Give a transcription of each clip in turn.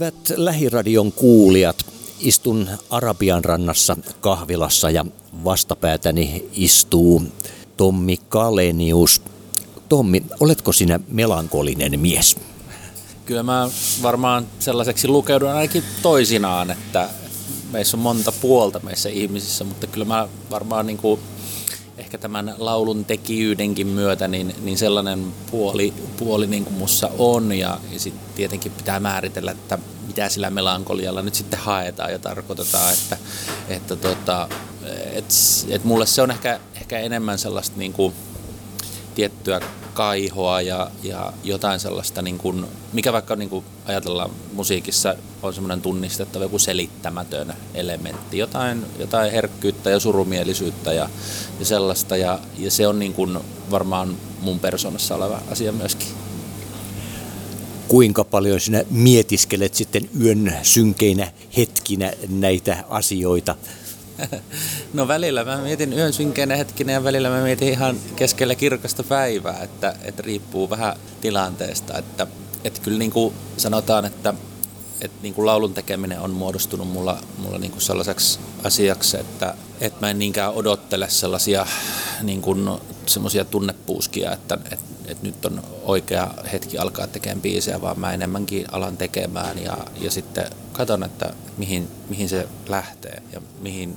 Hyvät lähiradion kuulijat, istun Arabian rannassa kahvilassa ja vastapäätäni istuu Tommi Kalenius. Tommi, oletko sinä melankolinen mies? Kyllä mä varmaan sellaiseksi lukeudun ainakin toisinaan, että meissä on monta puolta meissä ihmisissä, mutta kyllä mä varmaan niin kuin ehkä tämän laulun tekijyydenkin myötä niin, niin sellainen puoli, puoli niin kuin mussa on. Ja, ja sitten tietenkin pitää määritellä, että mitä sillä melankolialla nyt sitten haetaan ja tarkoitetaan, että, että tota, et, et mulle se on ehkä, ehkä enemmän sellaista niin kuin tiettyä kaihoa ja, ja jotain sellaista, niin kuin, mikä vaikka niin kuin ajatellaan musiikissa on semmoinen tunnistettava joku selittämätön elementti, jotain, jotain herkkyyttä ja surumielisyyttä ja, ja sellaista ja, ja se on niin kuin varmaan mun persoonassa oleva asia myöskin. Kuinka paljon sinä mietiskelet sitten yön synkeinä hetkinä näitä asioita? No välillä mä mietin yön synkeinä hetkinä ja välillä mä mietin ihan keskellä kirkasta päivää, että, että riippuu vähän tilanteesta. Että, että kyllä niin kuin sanotaan, että, että niin kuin laulun tekeminen on muodostunut mulla, mulla niin kuin sellaiseksi asiaksi, että, että mä en niinkään odottele sellaisia niin kuin semmoisia tunnepuuskia, että, että, että nyt on oikea hetki alkaa tekemään biisejä, vaan mä enemmänkin alan tekemään ja, ja sitten katson, että mihin, mihin se lähtee ja mihin,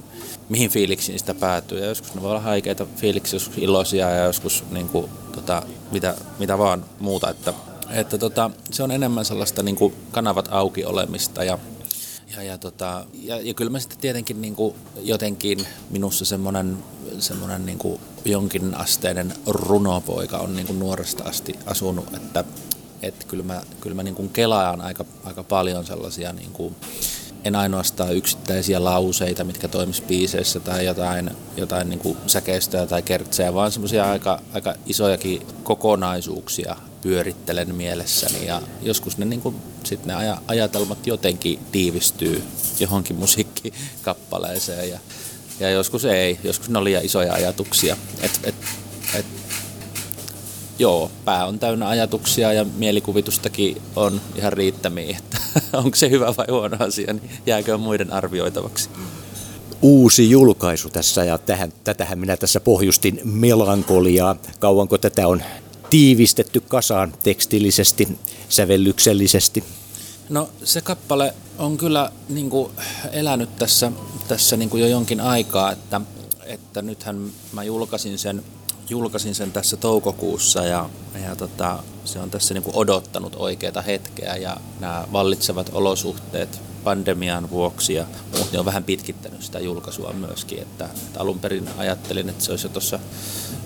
mihin fiiliksiin sitä päätyy. Ja joskus ne voi olla haikeita fiiliksiä, joskus iloisia ja joskus niin kuin, tota, mitä, mitä vaan muuta. Että, että tota, se on enemmän sellaista niin kuin kanavat auki olemista ja ja, ja, tota, ja, ja kyllä mä sitten tietenkin niin kuin jotenkin minussa semmoinen, semmoinen niin kuin jonkin asteinen runopoika on niin kuin nuoresta asti asunut, että, että kyllä mä, kyllä mä niin kuin kelaan aika, aika paljon sellaisia niin kuin, en ainoastaan yksittäisiä lauseita, mitkä toimis biiseissä tai jotain, jotain niin kuin säkeistöä tai kertsejä, vaan semmoisia aika, aika isojakin kokonaisuuksia pyörittelen mielessäni ja joskus ne, niin kuin, sit ne ajatelmat jotenkin tiivistyy johonkin musiikkikappaleeseen ja, ja joskus ei, joskus ne on liian isoja ajatuksia. Et, et, et, joo, pää on täynnä ajatuksia ja mielikuvitustakin on ihan riittämiä, että onko se hyvä vai huono asia, niin jääkö muiden arvioitavaksi. Uusi julkaisu tässä ja tähän, tätähän minä tässä pohjustin melankoliaa. Kauanko tätä on tiivistetty kasaan tekstillisesti, sävellyksellisesti? No se kappale on kyllä niin kuin elänyt tässä, tässä niin kuin jo jonkin aikaa, että, että nythän mä julkaisin sen, julkaisin sen tässä toukokuussa ja, ja tota, se on tässä niin kuin odottanut oikeaa hetkeä ja nämä vallitsevat olosuhteet pandemian vuoksi, ja, ne on vähän pitkittänyt sitä julkaisua myöskin. Että, että alun perin ajattelin, että se olisi jo tuossa,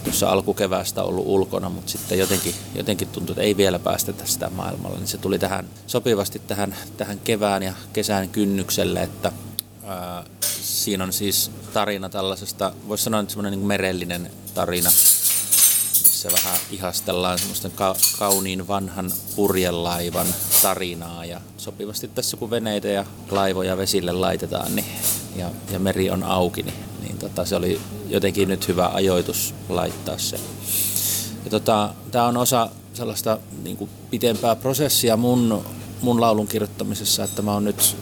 tuossa alkukeväästä ollut ulkona, mutta sitten jotenkin, jotenkin tuntui, että ei vielä päästetä sitä maailmalla. Niin se tuli tähän sopivasti tähän, tähän kevään ja kesän kynnykselle, että ää, siinä on siis tarina tällaisesta, voisi sanoa, että semmoinen niin merellinen tarina missä vähän ihastellaan semmoista ka- kauniin vanhan purjelaivan tarinaa ja sopivasti tässä kun veneitä ja laivoja vesille laitetaan niin, ja, ja meri on auki, niin, niin tota, se oli jotenkin nyt hyvä ajoitus laittaa se. Tota, Tämä on osa sellaista niin kuin pitempää prosessia mun, mun laulun kirjoittamisessa, että mä oon nyt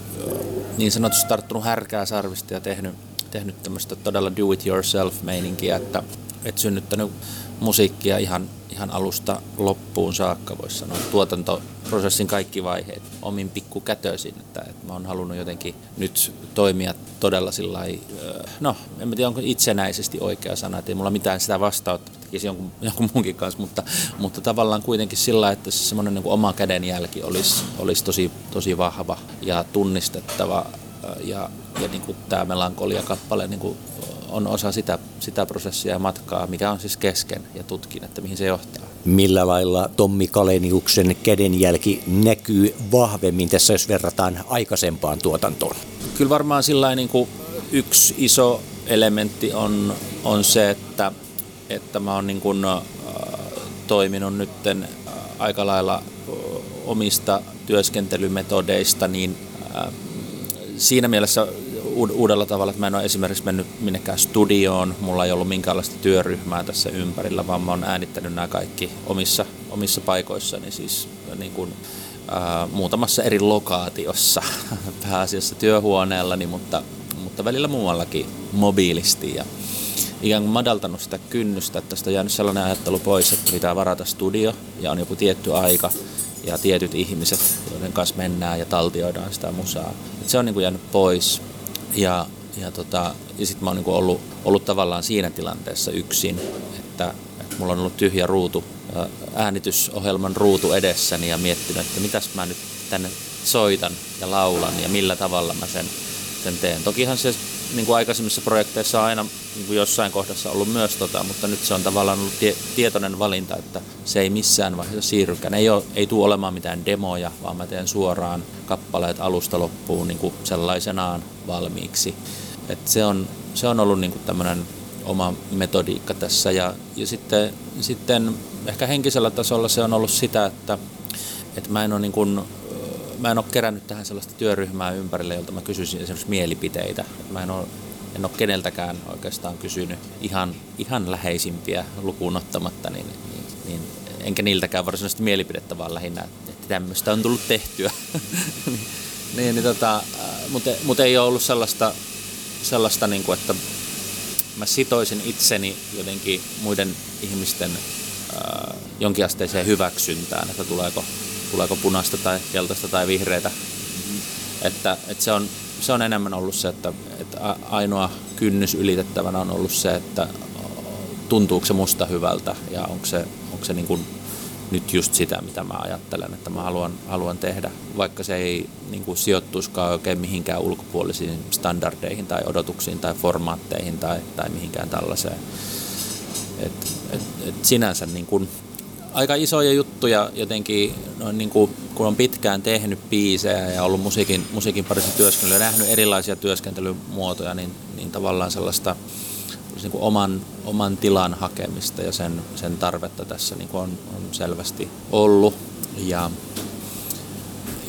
niin sanotusti tarttunut härkää sarvista ja tehnyt, tehnyt tämmöistä todella do-it-yourself-meininkiä, että et synnyttänyt musiikkia ihan, ihan alusta loppuun saakka, voisi sanoa. Tuotantoprosessin kaikki vaiheet omin pikkukätöisin, että, että mä oon halunnut jotenkin nyt toimia todella sillä no en tiedä onko itsenäisesti oikea sana, että ei mulla mitään sitä vastautta, tekisi jonkun, jonkun muunkin kanssa, mutta, mutta tavallaan kuitenkin sillä, että se semmoinen niin oma kädenjälki olisi, olisi tosi, tosi vahva ja tunnistettava ja, ja niin kuin tämä melankolia-kappale niin kuin on osa sitä, sitä prosessia ja matkaa, mikä on siis kesken ja tutkin, että mihin se johtaa. Millä lailla Tommi Kaleniuksen kädenjälki näkyy vahvemmin tässä, jos verrataan aikaisempaan tuotantoon? Kyllä varmaan sillä niin kuin yksi iso elementti on, on se, että, että mä oon niin kuin, äh, toiminut nytten äh, aika lailla omista työskentelymetodeista, niin äh, siinä mielessä uudella tavalla, että mä en ole esimerkiksi mennyt minnekään studioon, mulla ei ollut minkäänlaista työryhmää tässä ympärillä, vaan mä oon äänittänyt nämä kaikki omissa, omissa paikoissani, siis niin kuin ää, muutamassa eri lokaatiossa, pääasiassa työhuoneellani, mutta, mutta välillä muuallakin mobiilisti. Ja ikään kuin madaltanut sitä kynnystä, että tästä on jäänyt sellainen ajattelu pois, että pitää varata studio ja on joku tietty aika ja tietyt ihmiset, joiden kanssa mennään ja taltioidaan sitä musaa. Et se on niin kuin jäänyt pois ja, ja, tota, ja sitten mä oon niin ollut, ollut tavallaan siinä tilanteessa yksin, että, että mulla on ollut tyhjä ruutu, äänitysohjelman ruutu edessäni ja miettinyt, että mitäs mä nyt tänne soitan ja laulan ja millä tavalla mä sen, sen teen. Tokihan se niin kuin aikaisemmissa projekteissa on aina niin kuin jossain kohdassa ollut myös tota, mutta nyt se on tavallaan ollut tie, tietoinen valinta, että se ei missään vaiheessa siirrykään. Ei, ole, ei tule olemaan mitään demoja, vaan mä teen suoraan kappaleet alusta loppuun niin kuin sellaisenaan valmiiksi. Et se, on, se on ollut niin kuin tämmöinen oma metodiikka tässä ja, ja sitten, sitten ehkä henkisellä tasolla se on ollut sitä, että, että mä en ole niin kuin mä en ole kerännyt tähän sellaista työryhmää ympärille, jolta mä kysyisin esimerkiksi mielipiteitä. Mä en ole, en ole keneltäkään oikeastaan kysynyt ihan, ihan läheisimpiä lukuun ottamatta, niin, niin, niin enkä niiltäkään varsinaisesti mielipidettä, vaan lähinnä, että tämmöistä on tullut tehtyä. niin, niin tota, mutta, mutta ei ole ollut sellaista, sellaista niin kuin, että mä sitoisin itseni jotenkin muiden ihmisten äh, jonkinasteiseen hyväksyntään, että tuleeko tuleeko punaista tai keltaista tai vihreitä. Että, että se, on, se on enemmän ollut se, että, että ainoa kynnys ylitettävänä on ollut se, että tuntuuko se musta hyvältä ja onko se, onko se niin kuin nyt just sitä, mitä mä ajattelen, että mä haluan, haluan tehdä, vaikka se ei niin kuin sijoittuisikaan oikein mihinkään ulkopuolisiin standardeihin tai odotuksiin tai formaatteihin tai, tai mihinkään tällaiseen. Et, et, et sinänsä niin kuin aika isoja juttuja jotenkin, noin niin kuin, kun on pitkään tehnyt biisejä ja ollut musiikin, musiikin parissa työskentelyä ja nähnyt erilaisia työskentelymuotoja, niin, niin tavallaan sellaista niin kuin oman, oman tilan hakemista ja sen, sen tarvetta tässä niin kuin on, on selvästi ollut. Ja,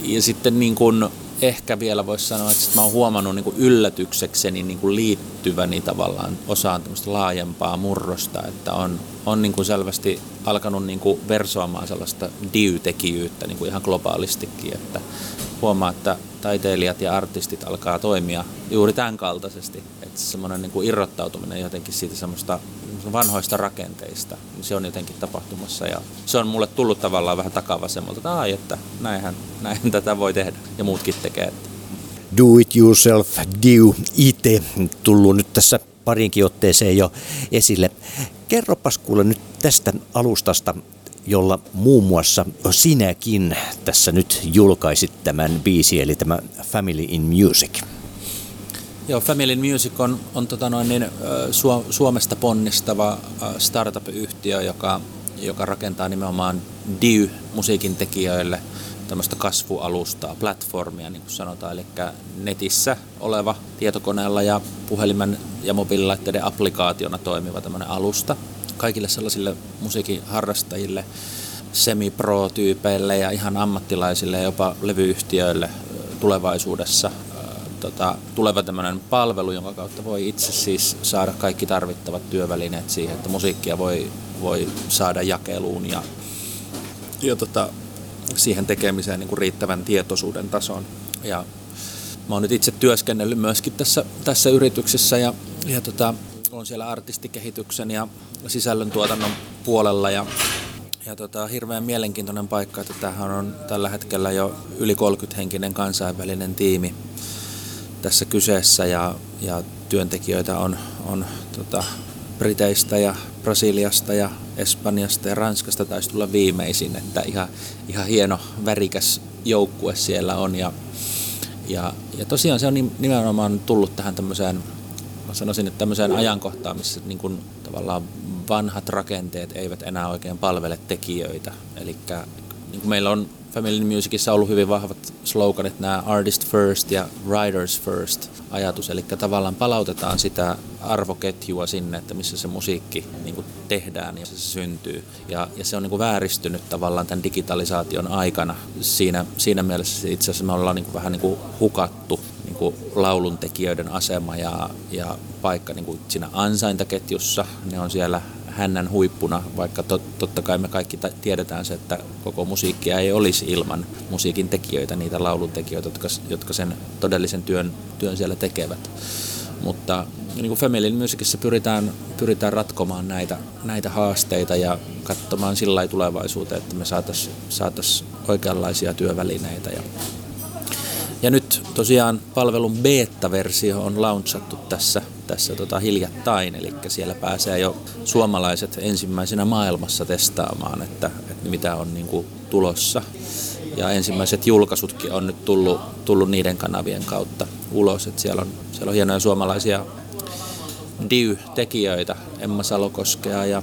ja sitten niin kuin, ehkä vielä voisi sanoa, että mä oon huomannut niin kuin yllätyksekseni niin kuin liittyväni tavallaan osaan laajempaa murrosta, että on, on niin kuin selvästi alkanut niin kuin versoamaan sellaista diy-tekijyyttä niin ihan globaalistikin, että huomaa, että taiteilijat ja artistit alkaa toimia juuri tämän kaltaisesti, että semmoinen niin kuin irrottautuminen jotenkin siitä semmoista vanhoista rakenteista, niin se on jotenkin tapahtumassa ja se on mulle tullut tavallaan vähän takavasemmalta, että ai, että näinhän, näin tätä voi tehdä ja muutkin tekee. Do it yourself, do itse, tullut nyt tässä parinkin otteeseen jo esille. Kerropas kuule nyt tästä alustasta, jolla muun muassa sinäkin tässä nyt julkaisit tämän biisi, eli tämä Family in Music. Joo, Family in Music on, on tota noin niin, Suomesta ponnistava startup-yhtiö, joka, joka rakentaa nimenomaan DIY-musiikin tekijöille tämmöistä kasvualustaa, platformia, niin kuin sanotaan, eli netissä oleva tietokoneella ja puhelimen ja mobiililaitteiden applikaationa toimiva tämmöinen alusta kaikille sellaisille musiikin harrastajille, semi-pro-tyypeille ja ihan ammattilaisille ja jopa levyyhtiöille tulevaisuudessa tota, tuleva tämmöinen palvelu, jonka kautta voi itse siis saada kaikki tarvittavat työvälineet siihen, että musiikkia voi, voi saada jakeluun ja, ja tota, siihen tekemiseen niin kuin riittävän tietoisuuden tason. Ja mä oon nyt itse työskennellyt myöskin tässä, tässä yrityksessä ja, ja tota, on siellä artistikehityksen ja sisällöntuotannon puolella ja, ja tota, hirveän mielenkiintoinen paikka, että tämähän on tällä hetkellä jo yli 30-henkinen kansainvälinen tiimi tässä kyseessä ja, ja työntekijöitä on, on tota, Briteistä ja Brasiliasta ja Espanjasta ja Ranskasta taisi tulla viimeisin, että ihan, ihan hieno värikäs joukkue siellä on ja, ja, ja tosiaan se on nimenomaan tullut tähän tämmöiseen mä sanoisin, että tämmöiseen ajankohtaan, missä niin kuin tavallaan vanhat rakenteet eivät enää oikein palvele tekijöitä. Eli niin meillä on Family Musicissa ollut hyvin vahvat sloganit, nämä artist first ja writers first ajatus, eli tavallaan palautetaan sitä arvoketjua sinne, että missä se musiikki niin kuin tehdään ja se syntyy. Ja, ja se on niin kuin vääristynyt tavallaan tämän digitalisaation aikana. Siinä, siinä mielessä itse asiassa me ollaan niin kuin vähän niin kuin hukattu niin kuin lauluntekijöiden asema ja, ja paikka niin kuin siinä ansaintaketjussa. Ne on siellä hännän huippuna, vaikka tot, totta kai me kaikki tiedetään se, että koko musiikkia ei olisi ilman musiikin tekijöitä, niitä lauluntekijöitä, jotka, jotka sen todellisen työn, työn siellä tekevät. Mutta niin kuin Family Musicissa pyritään, pyritään ratkomaan näitä, näitä haasteita ja katsomaan sillä tulevaisuuteen, että me saataisiin saatais oikeanlaisia työvälineitä. Ja, ja nyt tosiaan palvelun beta-versio on launchattu tässä, tässä tota hiljattain, eli siellä pääsee jo suomalaiset ensimmäisenä maailmassa testaamaan, että, että mitä on niin kuin tulossa. Ja ensimmäiset julkaisutkin on nyt tullut, tullut niiden kanavien kautta ulos, että siellä on, siellä on hienoja suomalaisia Diy-tekijöitä, Emma Salokoskea ja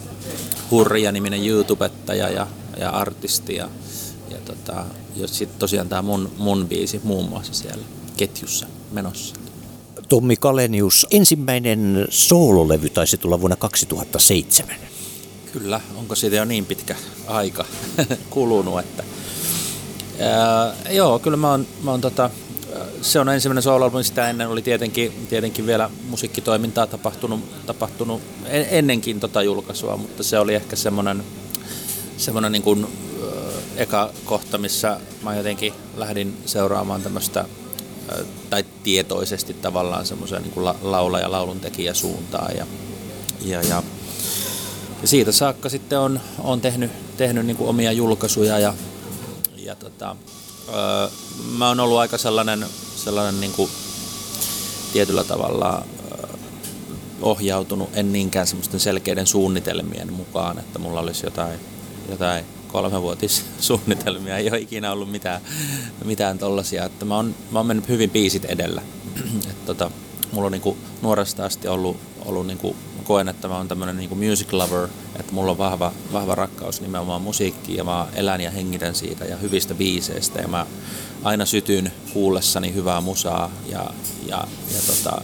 Hurja-niminen YouTubettaja ja, ja artisti ja, ja, tota, sitten tosiaan tämä mun, mun biisi muun muassa siellä ketjussa menossa. Tommi Kalenius, ensimmäinen soololevy taisi tulla vuonna 2007. Kyllä, onko siitä jo niin pitkä aika kulunut, että ää, joo, kyllä mä oon, mä oon tota, se on ensimmäinen solo sitä ennen oli tietenkin, tietenkin vielä musiikkitoimintaa tapahtunut, tapahtunut ennenkin tota julkaisua, mutta se oli ehkä semmoinen, semmoinen niin kuin, eka kohta, missä mä jotenkin lähdin seuraamaan tämmöistä tai tietoisesti tavallaan semmoisen niin kuin laula- ja laulun suuntaan ja, ja, ja, ja siitä saakka sitten on, on tehnyt, tehnyt niin kuin omia julkaisuja ja, ja tota, öö, mä oon ollut aika sellainen, sellainen niin kuin tietyllä tavalla ohjautunut, en niinkään semmoisten selkeiden suunnitelmien mukaan, että mulla olisi jotain, jotain kolmevuotissuunnitelmia, ei ole ikinä ollut mitään, mitään tollasia, että mä oon, mä oon mennyt hyvin biisit edellä. Et tota, mulla on niinku nuoresta asti ollut, ollut niinku koen, että mä oon tämmönen niinku music lover, että mulla on vahva, vahva rakkaus nimenomaan musiikkiin ja mä elän ja hengitän siitä ja hyvistä biiseistä. Ja mä aina sytyn kuullessani hyvää musaa ja, ja, ja tota,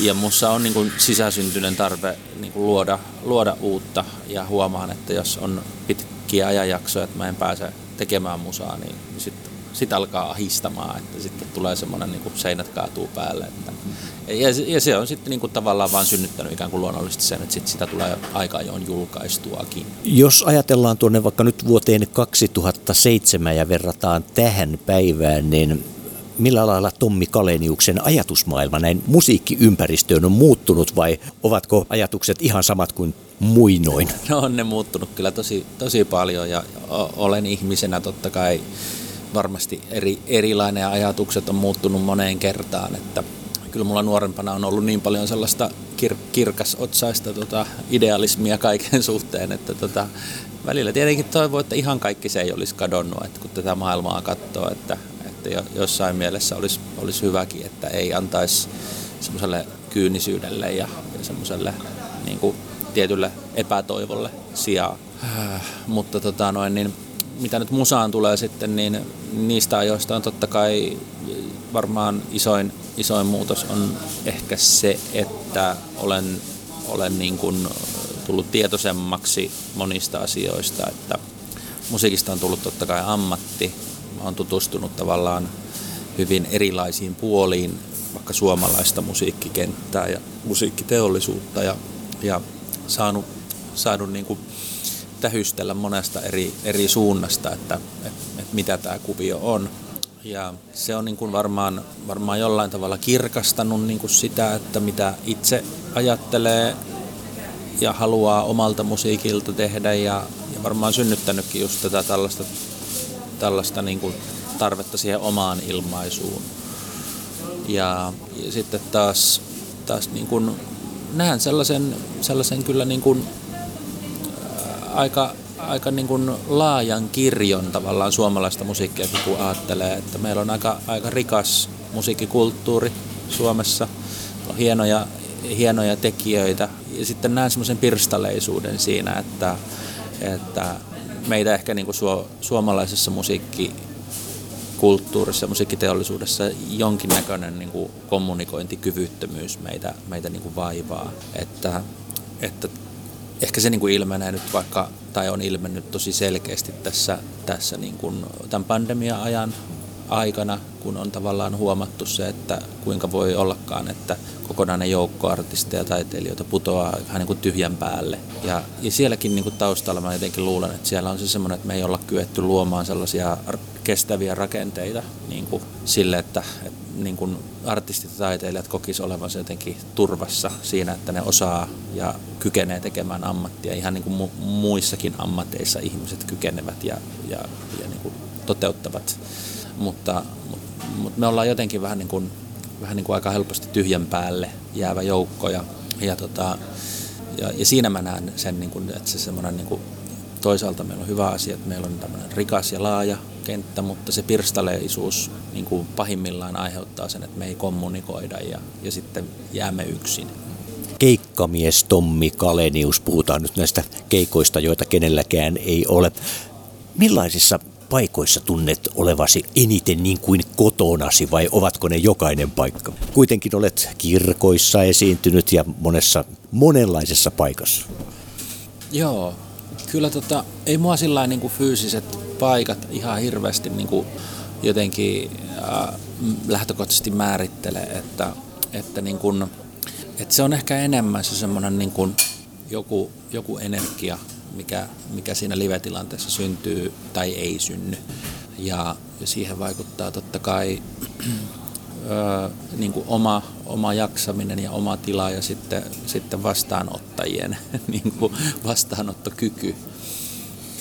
ja mussa on niin kuin sisäsyntyinen tarve niin kuin luoda, luoda uutta ja huomaan, että jos on pitkiä ajanjaksoja, että mä en pääse tekemään musaa, niin sitten sit alkaa ahistamaan, että sitten tulee semmoinen niin seinät kaatuu päälle. Että, ja, ja se on sitten niin kuin tavallaan vaan synnyttänyt ikään kuin luonnollisesti sen, että sit sitä tulee aika ajoin julkaistuakin. Jos ajatellaan tuonne vaikka nyt vuoteen 2007 ja verrataan tähän päivään, niin millä lailla Tommi Kaleniuksen ajatusmaailma näin musiikkiympäristöön on muuttunut vai ovatko ajatukset ihan samat kuin muinoin? No on ne muuttunut kyllä tosi, tosi paljon ja olen ihmisenä totta kai varmasti eri, erilainen ja ajatukset on muuttunut moneen kertaan, että kyllä mulla nuorempana on ollut niin paljon sellaista kir- kirkasotsaista tota, idealismia kaiken suhteen, että tota, välillä tietenkin toivoo, että ihan kaikki se ei olisi kadonnut, että kun tätä maailmaa katsoo, että, että jossain mielessä olisi, olisi hyväkin, että ei antaisi semmoiselle kyynisyydelle ja, ja semmoiselle niin kuin, tietylle epätoivolle sijaa. Äh, mutta tota noin, niin mitä nyt musaan tulee sitten, niin niistä ajoista on totta kai varmaan isoin, isoin muutos on ehkä se, että olen, olen niin kuin tullut tietoisemmaksi monista asioista, että musiikista on tullut totta kai ammatti. Oon tutustunut tavallaan hyvin erilaisiin puoliin vaikka suomalaista musiikkikenttää ja musiikkiteollisuutta ja, ja saanut, saanut niin kuin tähystellä monesta eri, eri suunnasta, että, että, että mitä tämä kuvio on. Ja se on niin kuin varmaan, varmaan jollain tavalla kirkastanut niin kuin sitä, että mitä itse ajattelee ja haluaa omalta musiikilta tehdä ja, ja varmaan synnyttänytkin just tätä tällaista, tällaista niin kuin tarvetta siihen omaan ilmaisuun. Ja, ja sitten taas, taas niin kuin näen sellaisen, sellaisen kyllä niin kuin aika, aika niin kuin laajan kirjon tavallaan suomalaista musiikkia, kun ajattelee, että meillä on aika, aika rikas musiikkikulttuuri Suomessa, on hienoja, hienoja tekijöitä ja sitten näen semmoisen pirstaleisuuden siinä, että, että meitä ehkä niin kuin su, suomalaisessa musiikkikulttuurissa musiikkiteollisuudessa jonkinnäköinen niin kuin kommunikointikyvyttömyys meitä, meitä niin kuin vaivaa. Että, että ehkä se niin kuin ilmenee nyt vaikka, tai on ilmennyt tosi selkeästi tässä, tässä niin kuin tämän pandemia-ajan aikana, kun on tavallaan huomattu se, että kuinka voi ollakaan, että kokonainen joukko artisteja ja taiteilijoita putoaa vähän niin kuin tyhjän päälle. Ja, ja sielläkin niin kuin taustalla mä jotenkin luulen, että siellä on se semmoinen, että me ei olla kyetty luomaan sellaisia kestäviä rakenteita niin kuin sille, että, että niin kuin artistit ja taiteilijat kokis olevansa jotenkin turvassa siinä, että ne osaa ja kykenee tekemään ammattia. Ihan niin kuin muissakin ammateissa ihmiset kykenevät ja, ja, ja niin kuin toteuttavat. Mutta, mutta, mutta me ollaan jotenkin vähän niin kuin, vähän niin kuin aika helposti tyhjän päälle jäävä joukko ja, ja, tota, ja, ja siinä mä näen sen, niin kuin, että se semmoinen niin kuin, toisaalta meillä on hyvä asia, että meillä on tämmöinen rikas ja laaja kenttä, mutta se pirstaleisuus niin kuin pahimmillaan aiheuttaa sen, että me ei kommunikoida ja, ja sitten jäämme yksin. Keikkamies Tommi Kalenius, puhutaan nyt näistä keikoista, joita kenelläkään ei ole. Millaisissa paikoissa tunnet olevasi eniten niin kuin kotonasi vai ovatko ne jokainen paikka? Kuitenkin olet kirkoissa esiintynyt ja monessa monenlaisessa paikassa. Joo, kyllä tota, ei mua sillä niin kuin fyysiset paikat ihan hirveästi niin kuin jotenkin äh, lähtökohtaisesti määrittele, että, että, niin kuin, että se on ehkä enemmän se semmoinen niin kuin joku, joku energia, mikä, mikä siinä live-tilanteessa syntyy tai ei synny. Ja, siihen vaikuttaa totta kai ö, niin kuin oma, oma jaksaminen ja oma tila ja sitten, sitten vastaanottajien niin kuin vastaanottokyky.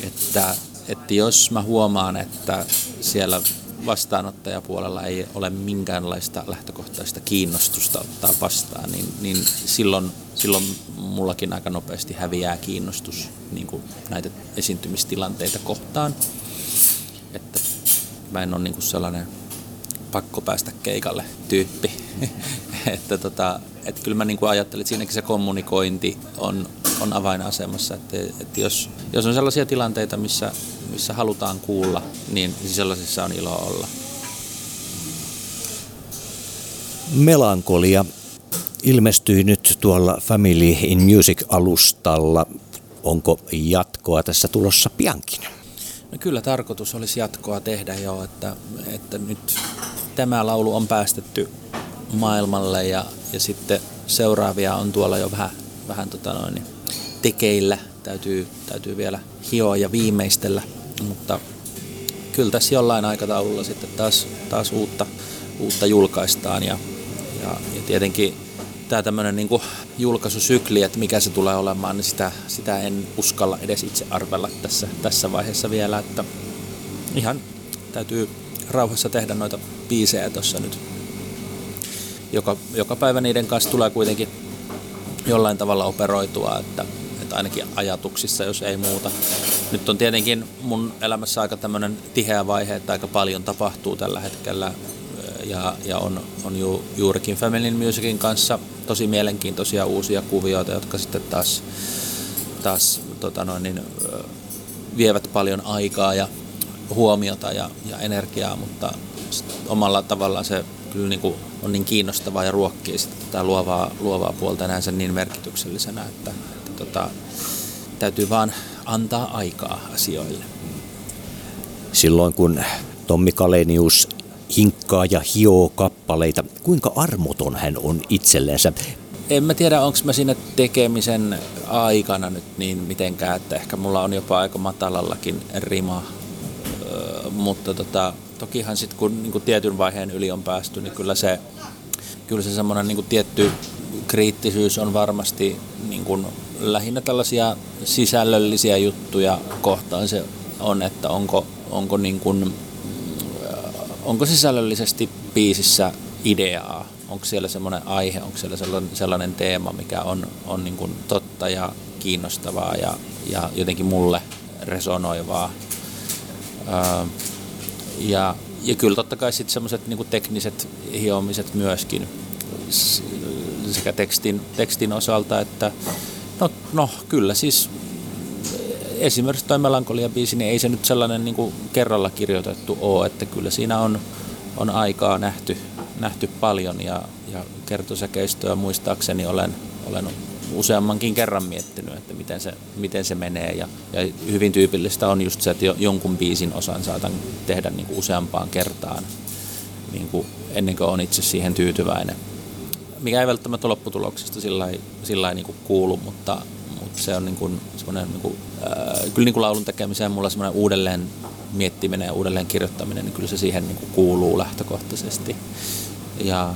Että, että jos mä huomaan, että siellä vastaanottajapuolella ei ole minkäänlaista lähtökohtaista kiinnostusta ottaa vastaan, niin, niin silloin, silloin mullakin aika nopeasti häviää kiinnostus niin kuin näitä esiintymistilanteita kohtaan. Että mä en ole niin kuin sellainen pakko päästä keikalle tyyppi. että tota, että kyllä mä niin kuin ajattelin, että siinäkin se kommunikointi on, on avainasemassa. Että, että jos, jos on sellaisia tilanteita, missä, missä halutaan kuulla, niin sellaisissa on ilo olla. Melankolia ilmestyi nyt tuolla Family in Music-alustalla. Onko jatkoa tässä tulossa piankin? No kyllä tarkoitus olisi jatkoa tehdä jo, että, että nyt tämä laulu on päästetty maailmalle ja, ja sitten seuraavia on tuolla jo vähän, vähän tota noin, tekeillä. Täytyy, täytyy vielä hioa ja viimeistellä, mutta kyllä tässä jollain aikataululla sitten taas, taas uutta, uutta julkaistaan ja, ja, ja tietenkin tämä tämmöinen niin julkaisusykli, että mikä se tulee olemaan, niin sitä, sitä en uskalla edes itse arvella tässä, tässä vaiheessa vielä, että ihan täytyy rauhassa tehdä noita biisejä tuossa nyt. Joka, joka päivä niiden kanssa tulee kuitenkin jollain tavalla operoitua, että, että ainakin ajatuksissa, jos ei muuta. Nyt on tietenkin mun elämässä aika tämmöinen tiheä vaihe, että aika paljon tapahtuu tällä hetkellä ja, ja on, on ju, juurikin Family Musicin kanssa tosi mielenkiintoisia uusia kuvioita, jotka sitten taas, taas tota noin, niin, vievät paljon aikaa ja huomiota ja, ja energiaa, mutta omalla tavallaan se kyllä niin kuin on niin kiinnostavaa ja ruokkii sitä tätä luovaa, luovaa puolta näen sen niin merkityksellisenä, että, että tota, täytyy vaan antaa aikaa asioille. Silloin kun Tommi Kalenius hinkkaa ja hioo kappaleita, kuinka armoton hän on itsellensä? En mä tiedä, onko mä siinä tekemisen aikana nyt niin mitenkään, että ehkä mulla on jopa aika matalallakin rima mutta tota, tokihan sitten kun niin tietyn vaiheen yli on päästy, niin kyllä se, kyllä se semmoinen niin tietty kriittisyys on varmasti niin kuin lähinnä tällaisia sisällöllisiä juttuja kohtaan se on, että onko, onko, niin kuin, onko sisällöllisesti biisissä ideaa, onko siellä semmoinen aihe, onko siellä sellainen, sellainen teema, mikä on, on niin kuin totta ja kiinnostavaa ja, ja jotenkin mulle resonoivaa? Ja, ja kyllä totta kai sitten semmoiset niin tekniset hiomiset myöskin sekä tekstin, tekstin osalta että no, no kyllä siis esimerkiksi toi Melankolia-biisi, niin ei se nyt sellainen niin kuin kerralla kirjoitettu ole, että kyllä siinä on, on aikaa nähty, nähty paljon ja, ja kertosäkeistöä muistaakseni olen, olen useammankin kerran miettinyt, että miten se, miten se menee. Ja, ja hyvin tyypillistä on just se, että jonkun biisin osan saatan tehdä niin kuin useampaan kertaan niin kuin ennen kuin on itse siihen tyytyväinen. Mikä ei välttämättä lopputuloksesta sillä ei niin kuulu, mutta, mutta se on niin kuin semmoinen, niin kuin, äh, kyllä niin kuin laulun tekemiseen mulla semmoinen uudelleen miettiminen ja uudelleen kirjoittaminen, niin kyllä se siihen niin kuin kuuluu lähtökohtaisesti. Ja,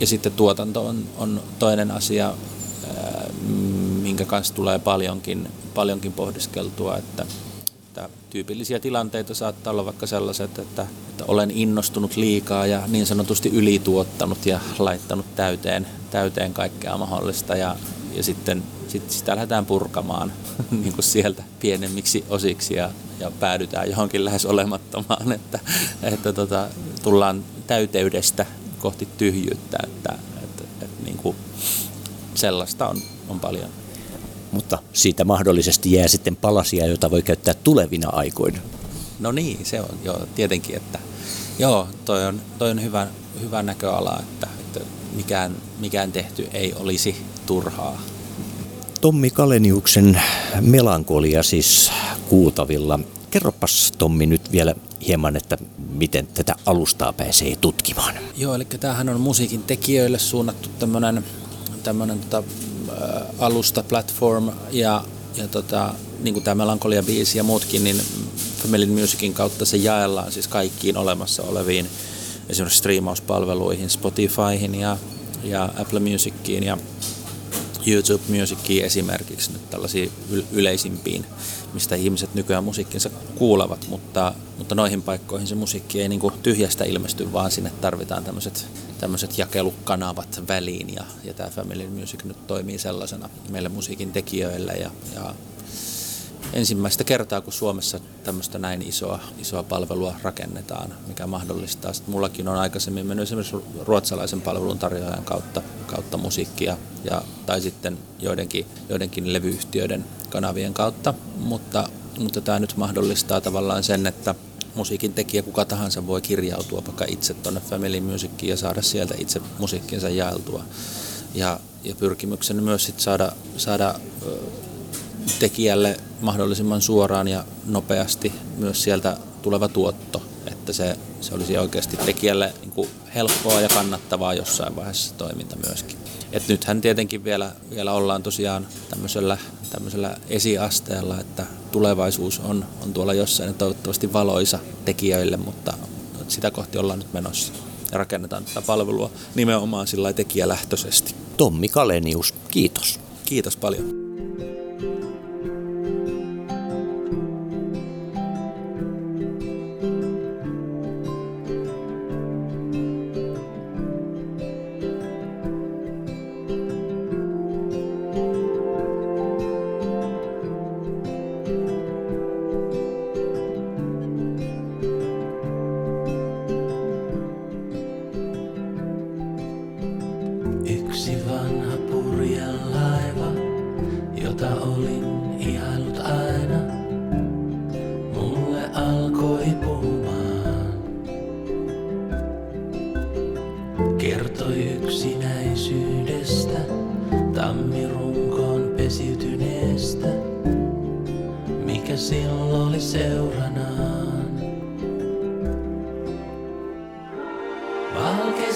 ja sitten tuotanto on, on toinen asia, minkä kanssa tulee paljonkin, paljonkin pohdiskeltua, että, että tyypillisiä tilanteita saattaa olla vaikka sellaiset, että, että olen innostunut liikaa ja niin sanotusti ylituottanut ja laittanut täyteen, täyteen kaikkea mahdollista ja, ja sitten sit sitä lähdetään purkamaan niin kuin sieltä pienemmiksi osiksi ja, ja päädytään johonkin lähes olemattomaan, että, että tota, tullaan täyteydestä kohti tyhjyyttä, että, että, että niin kuin sellaista on, on paljon. Mutta siitä mahdollisesti jää sitten palasia, joita voi käyttää tulevina aikoina. No niin, se on jo tietenkin, että joo, toi on, toi on hyvä, hyvä näköala, että, että mikään, mikään tehty ei olisi turhaa. Tommi Kaleniuksen melankolia siis kuultavilla. Kerropas Tommi nyt vielä hieman, että miten tätä alustaa pääsee tutkimaan. Joo, eli tämähän on musiikin tekijöille suunnattu tämmöinen tämmöinen tota, alusta, platform ja, ja tota, niin kuin tämä Melankolia-biisi ja muutkin, niin Family Musicin kautta se jaellaan siis kaikkiin olemassa oleviin esimerkiksi striimauspalveluihin, Spotifyhin ja, ja Apple Musiciin ja YouTube Musiciin esimerkiksi nyt tällaisiin yleisimpiin, mistä ihmiset nykyään musiikkinsa kuulevat, mutta, mutta noihin paikkoihin se musiikki ei niin kuin tyhjästä ilmesty, vaan sinne tarvitaan tämmöiset tämmöiset jakelukanavat väliin ja, ja tämä Family Music nyt toimii sellaisena meille musiikin tekijöille ja, ja ensimmäistä kertaa, kun Suomessa tämmöistä näin isoa, isoa palvelua rakennetaan, mikä mahdollistaa. Sitten mullakin on aikaisemmin mennyt esimerkiksi ruotsalaisen palvelun tarjoajan kautta, kautta musiikkia ja, tai sitten joidenkin, joidenkin levyyhtiöiden kanavien kautta, mutta, mutta tämä nyt mahdollistaa tavallaan sen, että musiikin tekijä, kuka tahansa voi kirjautua vaikka itse tuonne Family Musiciin ja saada sieltä itse musiikkinsa jaeltua. Ja, ja pyrkimyksenä myös sit saada, saada tekijälle mahdollisimman suoraan ja nopeasti myös sieltä tuleva tuotto, että se, se olisi oikeasti tekijälle niin kuin helppoa ja kannattavaa jossain vaiheessa toiminta myöskin. Et nythän tietenkin vielä, vielä ollaan tosiaan tämmöisellä, tämmöisellä esiasteella, että tulevaisuus on, on tuolla jossain ja toivottavasti valoisa tekijöille, mutta sitä kohti ollaan nyt menossa ja rakennetaan tätä palvelua nimenomaan sillä tekijälähtöisesti. Tommi Kalenius, kiitos. Kiitos paljon.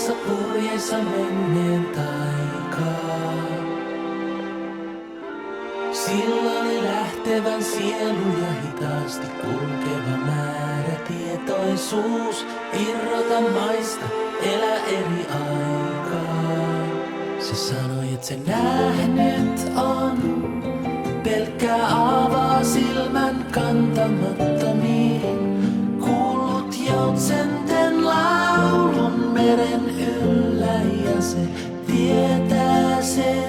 Omissa purjeissa menneen taikaa. Silloin lähtevän sieluja hitaasti kulkeva määrätietoisuus. Irrota maista, elä eri aikaa. Se sanoi, että se nähnyt on. Pelkkää avaa silmän kantamattomiin. Kuullut joutsen meren yllä ja se tietää sen.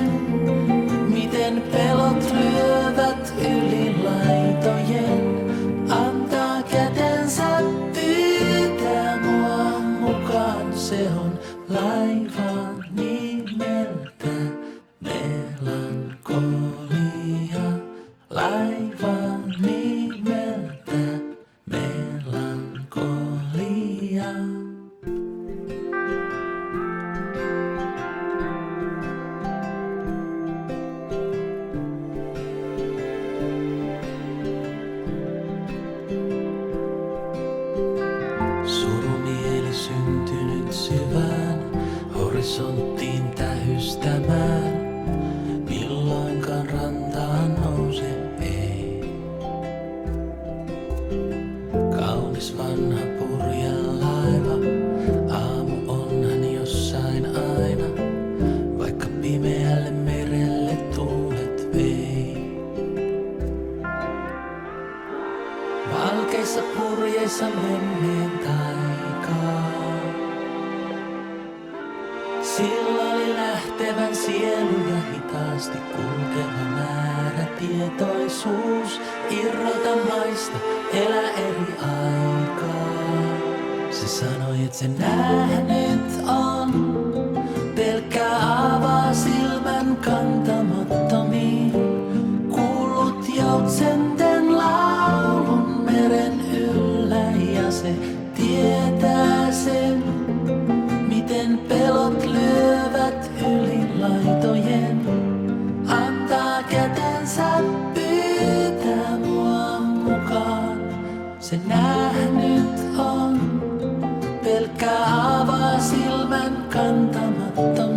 kaikessa purjeessa menneen taikaan. Sillä oli lähtevän sielu ja hitaasti kulkeva määrätietoisuus. Irrota maista, elä eri aikaa. Se sanoi, että se nähnyt on canta, mata,